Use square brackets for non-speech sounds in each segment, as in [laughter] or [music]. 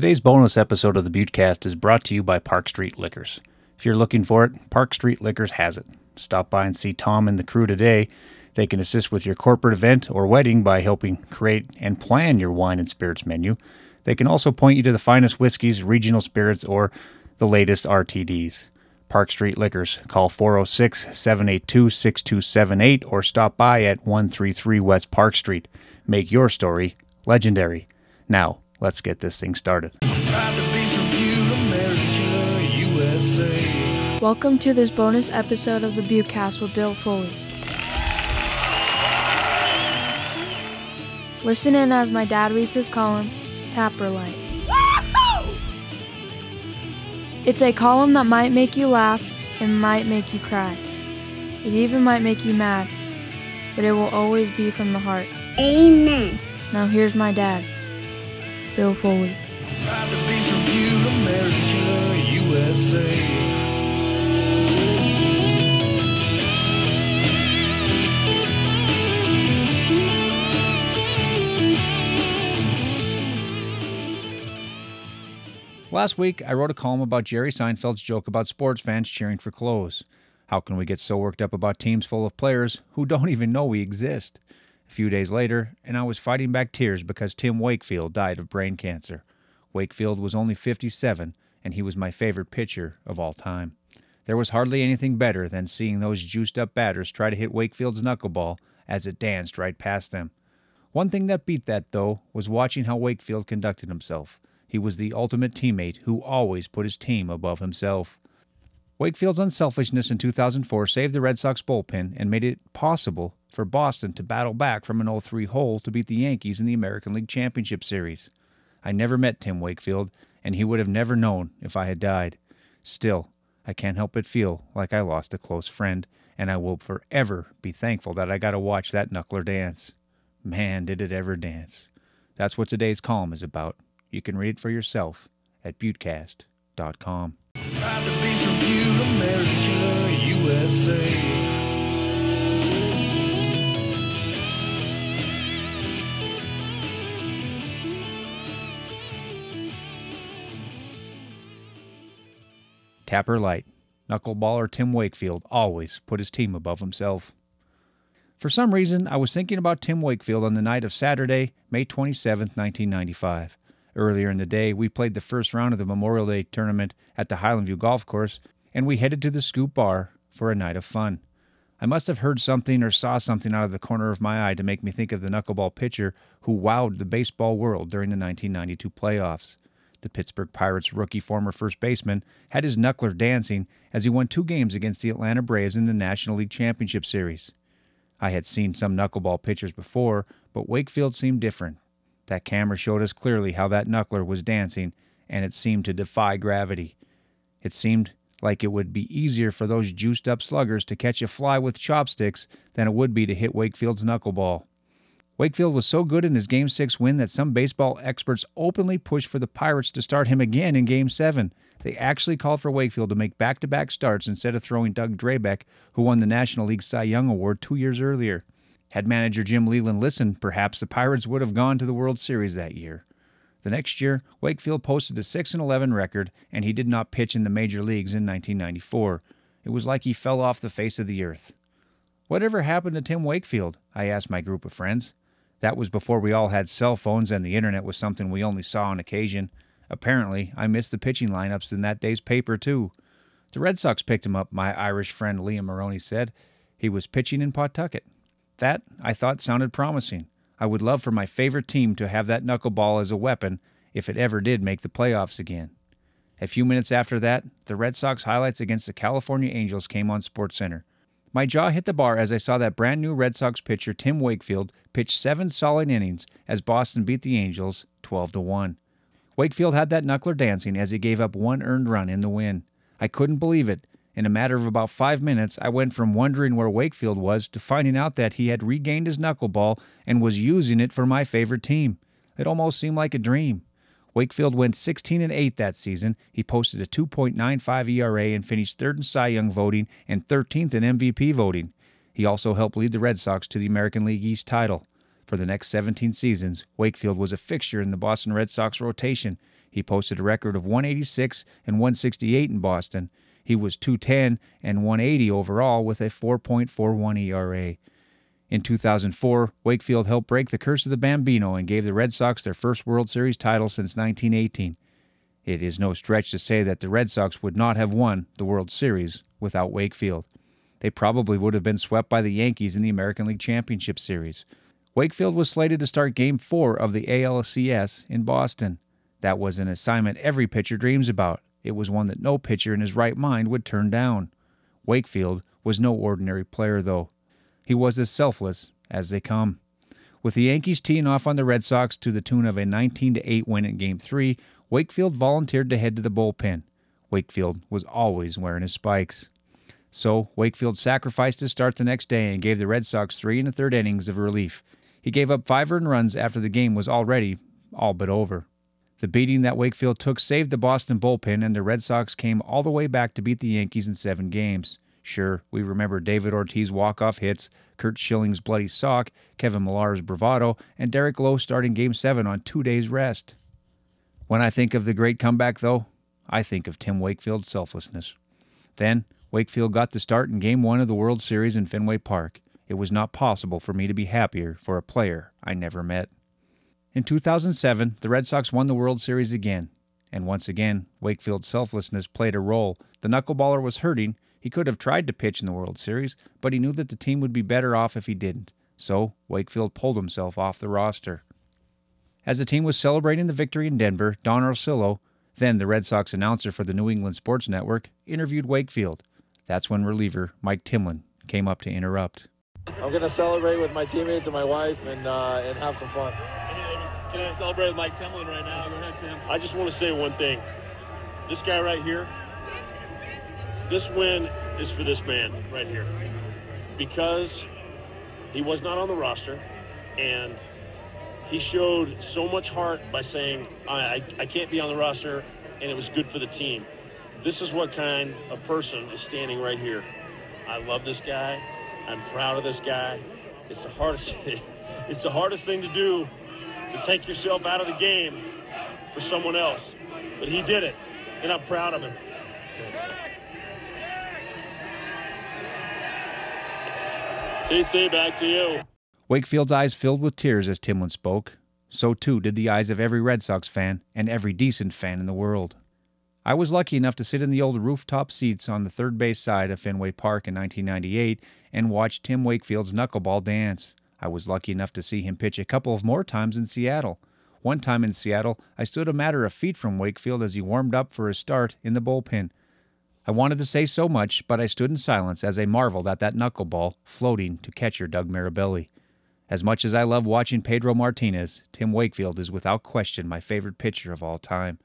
Today's bonus episode of the Buttecast is brought to you by Park Street Liquors. If you're looking for it, Park Street Liquors has it. Stop by and see Tom and the crew today. They can assist with your corporate event or wedding by helping create and plan your wine and spirits menu. They can also point you to the finest whiskeys, regional spirits, or the latest RTDs. Park Street Liquors. Call 406 782 6278 or stop by at 133 West Park Street. Make your story legendary. Now, let's get this thing started. Proud to be from Butte, America, USA. Welcome to this bonus episode of the Buttecast with Bill Foley. Listen in as my dad reads his column, Tapper Light. It's a column that might make you laugh and might make you cry. It even might make you mad, but it will always be from the heart. Amen. Now here's my dad, Bill Foley. Proud to be from Butte, America, USA. Last week, I wrote a column about Jerry Seinfeld's joke about sports fans cheering for clothes. How can we get so worked up about teams full of players who don't even know we exist? A few days later, and I was fighting back tears because Tim Wakefield died of brain cancer. Wakefield was only 57, and he was my favorite pitcher of all time. There was hardly anything better than seeing those juiced up batters try to hit Wakefield's knuckleball as it danced right past them. One thing that beat that, though, was watching how Wakefield conducted himself. He was the ultimate teammate who always put his team above himself. Wakefield's unselfishness in 2004 saved the Red Sox bullpen and made it possible for Boston to battle back from an 0 3 hole to beat the Yankees in the American League Championship Series. I never met Tim Wakefield, and he would have never known if I had died. Still, I can't help but feel like I lost a close friend, and I will forever be thankful that I got to watch that knuckler dance. Man, did it ever dance. That's what today's column is about. You can read it for yourself at buttecast.com. Tapper Light. Knuckleballer Tim Wakefield always put his team above himself. For some reason, I was thinking about Tim Wakefield on the night of Saturday, May 27, 1995. Earlier in the day, we played the first round of the Memorial Day tournament at the Highland View Golf Course, and we headed to the Scoop Bar for a night of fun. I must have heard something or saw something out of the corner of my eye to make me think of the knuckleball pitcher who wowed the baseball world during the 1992 playoffs. The Pittsburgh Pirates rookie former first baseman had his knuckler dancing as he won two games against the Atlanta Braves in the National League Championship Series. I had seen some knuckleball pitchers before, but Wakefield seemed different. That camera showed us clearly how that knuckler was dancing, and it seemed to defy gravity. It seemed like it would be easier for those juiced up sluggers to catch a fly with chopsticks than it would be to hit Wakefield's knuckleball. Wakefield was so good in his Game 6 win that some baseball experts openly pushed for the Pirates to start him again in Game 7. They actually called for Wakefield to make back to back starts instead of throwing Doug Drabek, who won the National League Cy Young Award two years earlier. Had manager Jim Leyland listened, perhaps the Pirates would have gone to the World Series that year. The next year, Wakefield posted a 6 11 record, and he did not pitch in the major leagues in 1994. It was like he fell off the face of the earth. Whatever happened to Tim Wakefield? I asked my group of friends. That was before we all had cell phones and the internet was something we only saw on occasion. Apparently, I missed the pitching lineups in that day's paper, too. The Red Sox picked him up, my Irish friend Liam Maroney said. He was pitching in Pawtucket. That, I thought, sounded promising. I would love for my favorite team to have that knuckleball as a weapon if it ever did make the playoffs again. A few minutes after that, the Red Sox highlights against the California Angels came on SportsCenter. My jaw hit the bar as I saw that brand new Red Sox pitcher Tim Wakefield pitch seven solid innings as Boston beat the Angels 12 to 1. Wakefield had that knuckler dancing as he gave up one earned run in the win. I couldn't believe it. In a matter of about five minutes, I went from wondering where Wakefield was to finding out that he had regained his knuckleball and was using it for my favorite team. It almost seemed like a dream. Wakefield went 16 and 8 that season. He posted a 2.95 ERA and finished third in Cy Young voting and 13th in MVP voting. He also helped lead the Red Sox to the American League East title. For the next 17 seasons, Wakefield was a fixture in the Boston Red Sox rotation. He posted a record of 186 and 168 in Boston. He was 210 and 180 overall with a 4.41 ERA. In 2004, Wakefield helped break the curse of the Bambino and gave the Red Sox their first World Series title since 1918. It is no stretch to say that the Red Sox would not have won the World Series without Wakefield. They probably would have been swept by the Yankees in the American League Championship Series. Wakefield was slated to start Game 4 of the ALCS in Boston. That was an assignment every pitcher dreams about. It was one that no pitcher in his right mind would turn down. Wakefield was no ordinary player, though. He was as selfless as they come. With the Yankees teeing off on the Red Sox to the tune of a 19 8 win in Game 3, Wakefield volunteered to head to the bullpen. Wakefield was always wearing his spikes. So, Wakefield sacrificed his start the next day and gave the Red Sox three and a third innings of relief. He gave up five earned runs after the game was already all but over. The beating that Wakefield took saved the Boston bullpen, and the Red Sox came all the way back to beat the Yankees in seven games. Sure, we remember David Ortiz walk-off hits, Curt Schilling's bloody sock, Kevin Millar's bravado, and Derek Lowe starting Game 7 on two days' rest. When I think of the great comeback, though, I think of Tim Wakefield's selflessness. Then, Wakefield got the start in Game 1 of the World Series in Fenway Park. It was not possible for me to be happier for a player I never met. In 2007, the Red Sox won the World Series again, and once again, Wakefield's selflessness played a role. The knuckleballer was hurting. He could have tried to pitch in the World Series, but he knew that the team would be better off if he didn't. So, Wakefield pulled himself off the roster. As the team was celebrating the victory in Denver, Don Orsillo, then the Red Sox announcer for the New England Sports Network, interviewed Wakefield. That's when reliever Mike Timlin came up to interrupt. I'm gonna celebrate with my teammates and my wife and uh, and have some fun. Can I celebrate with Mike Timlin right now? Go ahead, Tim. I just want to say one thing. This guy right here, this win is for this man right here. Because he was not on the roster and he showed so much heart by saying, I, I, I can't be on the roster and it was good for the team. This is what kind of person is standing right here. I love this guy. I'm proud of this guy. It's the hardest [laughs] it's the hardest thing to do to take yourself out of the game for someone else. But he did it, and I'm proud of him. CC, back to you. Wakefield's eyes filled with tears as Timlin spoke. So too did the eyes of every Red Sox fan and every decent fan in the world. I was lucky enough to sit in the old rooftop seats on the third base side of Fenway Park in 1998 and watch Tim Wakefield's knuckleball dance. I was lucky enough to see him pitch a couple of more times in Seattle. One time in Seattle, I stood a matter of feet from Wakefield as he warmed up for his start in the bullpen. I wanted to say so much, but I stood in silence as I marveled at that knuckleball floating to catcher Doug Mirabelli. As much as I love watching Pedro Martinez, Tim Wakefield is without question my favorite pitcher of all time.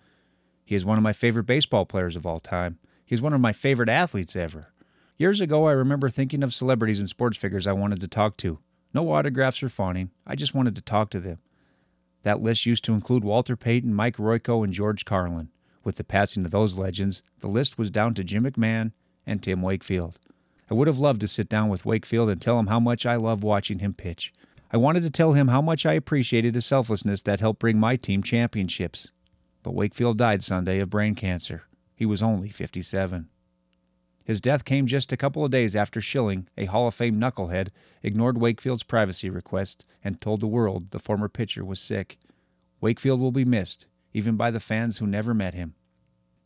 He is one of my favorite baseball players of all time. He is one of my favorite athletes ever. Years ago, I remember thinking of celebrities and sports figures I wanted to talk to. No autographs or fawning, I just wanted to talk to them. That list used to include Walter Payton, Mike Royko, and George Carlin. With the passing of those legends, the list was down to Jim McMahon and Tim Wakefield. I would have loved to sit down with Wakefield and tell him how much I love watching him pitch. I wanted to tell him how much I appreciated his selflessness that helped bring my team championships. But Wakefield died Sunday of brain cancer. He was only 57. His death came just a couple of days after Schilling, a Hall of Fame knucklehead, ignored Wakefield's privacy request and told the world the former pitcher was sick. Wakefield will be missed, even by the fans who never met him.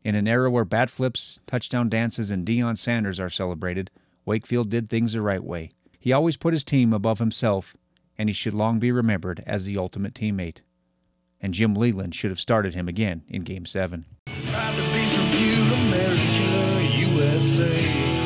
In an era where bat flips, touchdown dances, and Deion Sanders are celebrated, Wakefield did things the right way. He always put his team above himself, and he should long be remembered as the ultimate teammate. And Jim Leyland should have started him again in Game 7. USA.